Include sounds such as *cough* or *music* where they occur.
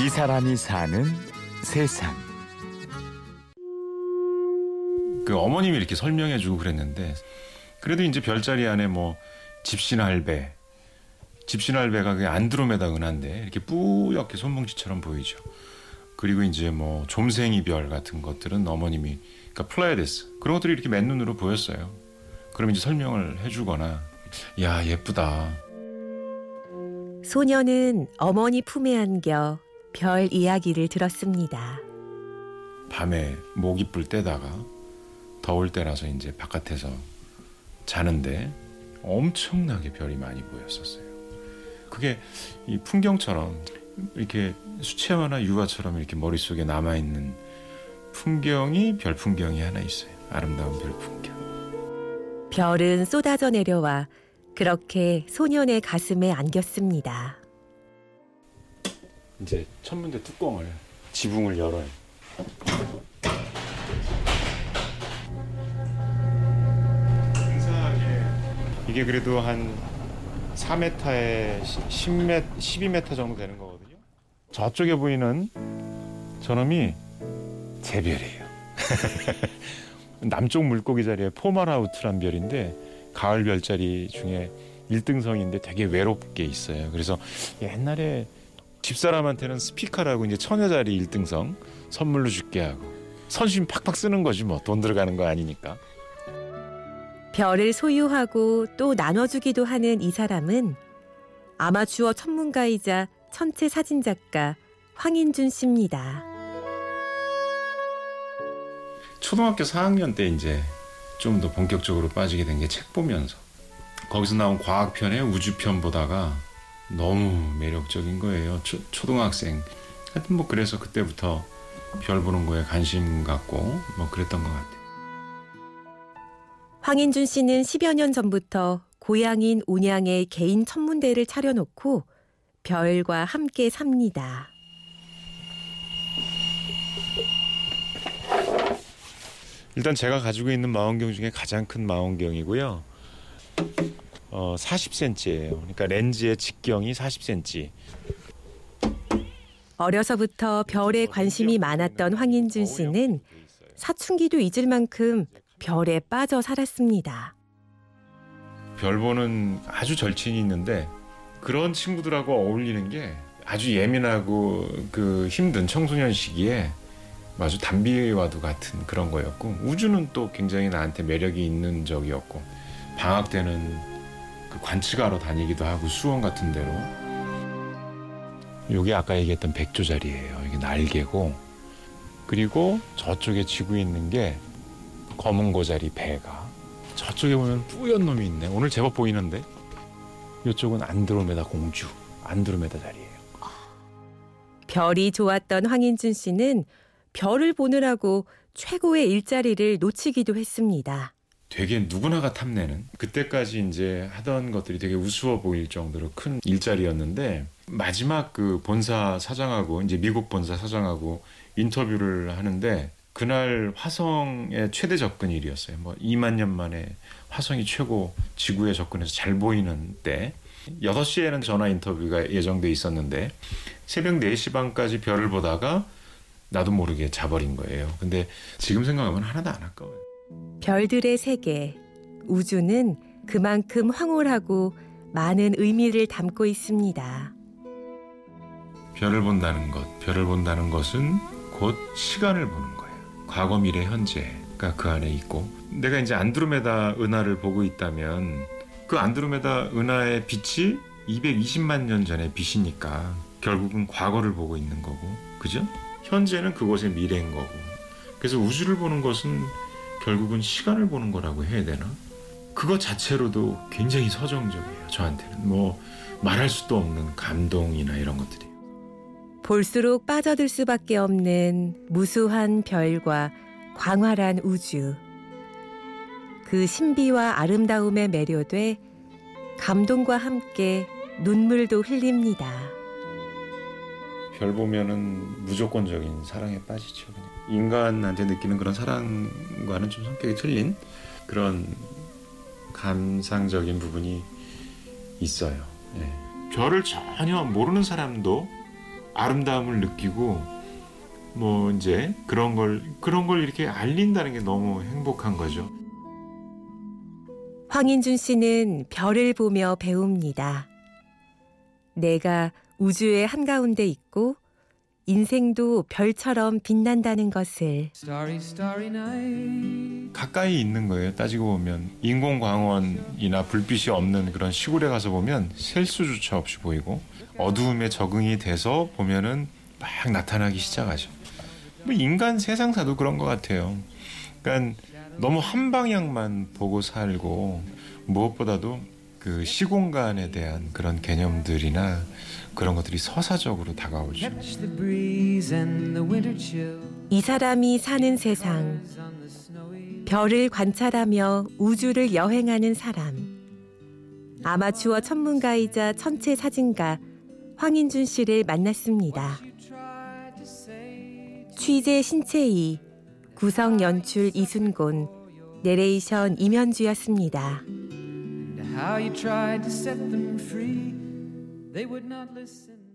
이 사람이 사는 세상. 그 어머님이 이렇게 설명해주고 그랬는데 그래도 이제 별자리 안에 뭐 짚신할배, 짚신할배가 그 안드로메다 은하인데 이렇게 뿌옇게 솜뭉치처럼 보이죠. 그리고 이제 뭐 좀생이 별 같은 것들은 어머님이 그러니까 플레이아데스 그런 것들이 이렇게 맨눈으로 보였어요. 그럼 이제 설명을 해주거나 야 예쁘다. 소녀는 어머니 품에 안겨 별 이야기를 들었습니다. 밤에 목 이쁠 때다가 더울 때라서 이제 바깥에서 자는데 엄청나게 별이 많이 보였었어요. 그게 이 풍경처럼 이렇게 수채화나 유화처럼 이렇게 머릿속에 남아 있는 풍경이 별 풍경이 하나 있어요. 아름다운 별 풍경. 별은 쏟아져 내려와 그렇게 소년의 가슴에 안겼습니다. 이제 천문대 뚜껑을 지붕을 열어요. 이게 그래도 한 4m에 10m, 12m 정도 되는 거거든요. 저쪽에 보이는 저놈이 제별이에요. *laughs* 남쪽 물고기 자리에 포마라우트란 별인데 가을 별자리 중에 1등성인데 되게 외롭게 있어요. 그래서 옛날에 집사람한테는 스피커라고 이제 처녀자리 1등성 선물로 줄게 하고 선심 팍팍 쓰는 거지 뭐 돈 들어가는 거 아니니까. 별을 소유하고 또 나눠주기도 하는 이 사람은 아마추어 천문가이자 천체 사진작가 황인준 씨입니다. 초등학교 4학년 때 이제 좀 더 본격적으로 빠지게 된 게 책 보면서 거기서 나온 과학편의 우주편 보다가 너무 매력적인 거예요. 초, 초등학생. 하여튼 뭐 그래서 그때부터 별 보는 거에 관심 갖고 뭐 그랬던 것 같아요. 황인준 씨는 10여 년 전부터 고향인 온양에 개인 천문대를 차려놓고 별과 함께 삽니다. 일단 제가 가지고 있는 망원경 중에 가장 큰 망원경이고요. 어, 40cm예요. 그러니까 렌즈의 직경이 40cm. 어려서부터 별에 관심이 많았던 황인준 씨는 사춘기도 잊을 만큼 별에 빠져 살았습니다. 별 보는 아주 절친이 있는데 그런 친구들하고 어울리는 게 아주 예민하고 그 힘든 청소년 시기에 아주 담비와도 같은 그런 거였고 우주는 또 굉장히 나한테 매력이 있는 적이었고 방학 때는 그 관측하러 다니기도 하고 수원 같은 데로 요게 아까 얘기했던 백조 자리예요. 이게 날개고 그리고 저쪽에 지구 있는 게 검은 고자리 배가 저쪽에 보면 뿌연 놈이 있네. 오늘 제법 보이는데 이쪽은 안드로메다 공주 안드로메다 자리예요. 별이 좋았던 황인준 씨는 별을 보느라고 최고의 일자리를 놓치기도 했습니다. 되게 누구나가 탐내는 그때까지 이제 하던 것들이 되게 우스워 보일 정도로 큰 일자리였는데 마지막 그 본사 사장하고 이제 미국 본사 사장하고 인터뷰를 하는데 그날 화성의 최대 접근일이었어요. 뭐 2만 년 만에 화성이 최고 지구에 접근해서 잘 보이는 때 6시에는 전화 인터뷰가 예정돼 있었는데 새벽 4시 반까지 별을 보다가 나도 모르게 자버린 거예요. 근데 지금 생각하면 하나도 안 아까워요. 별들의 세계, 우주는 그만큼 황홀하고 많은 의미를 담고 있습니다. 별을 본다는 것, 별을 본다는 것은 곧 시간을 보는 거예요. 과거, 미래, 현재가 그 안에 있고 내가 이제 안드로메다 은하를 보고 있다면 그 안드로메다 은하의 빛이 220만 년 전의 빛이니까 결국은 과거를 보고 있는 거고 그죠? 현재는 그곳의 미래인 거고 그래서 우주를 보는 것은 결국은 시간을 보는 거라고 해야 되나? 그것 자체로도 굉장히 서정적이에요. 저한테는 뭐 말할 수도 없는 감동이나 이런 것들이. 볼수록 빠져들 수밖에 없는 무수한 별과 광활한 우주. 그 신비와 아름다움에 매료돼 감동과 함께 눈물도 흘립니다. 별 보면은 무조건적인 사랑에 빠지죠. 그냥. 인간한테 느끼는 그런 사랑과는 좀 성격이 틀린 그런 감상적인 부분이 있어요. 예. 별을 전혀 모르는 사람도 아름다움을 느끼고 뭐 이제 그런 걸 그런 걸 이렇게 알린다는 게 너무 행복한 거죠. 황인준 씨는 별을 보며 배웁니다. 내가 우주의 한가운데 있고 인생도 별처럼 빛난다는 것을 Starry, starry night. 가까이 있는 거예요. 따지고 보면 인공광원이나 불빛이 없는 그런 시골에 가서 보면 셀 수조차 없이 보이고 어두움에 적응이 돼서 보면은 막 나타나기 시작하죠. 뭐 인간 세상사도 그런 것 같아요. 그러니까 너무 한 방향만 보고 살고 무엇보다도 그 시공간에 대한 그런 개념들이나 그런 것들이 서사적으로 다가오죠. 이 사람이 사는 세상 별을 관찰하며 우주를 여행하는 사람 아마추어 천문가이자 천체 사진가 황인준 씨를 만났습니다. 취재 신채희 구성 연출 이순곤 내레이션 임현주였습니다. How you tried to set them free. They would not listen.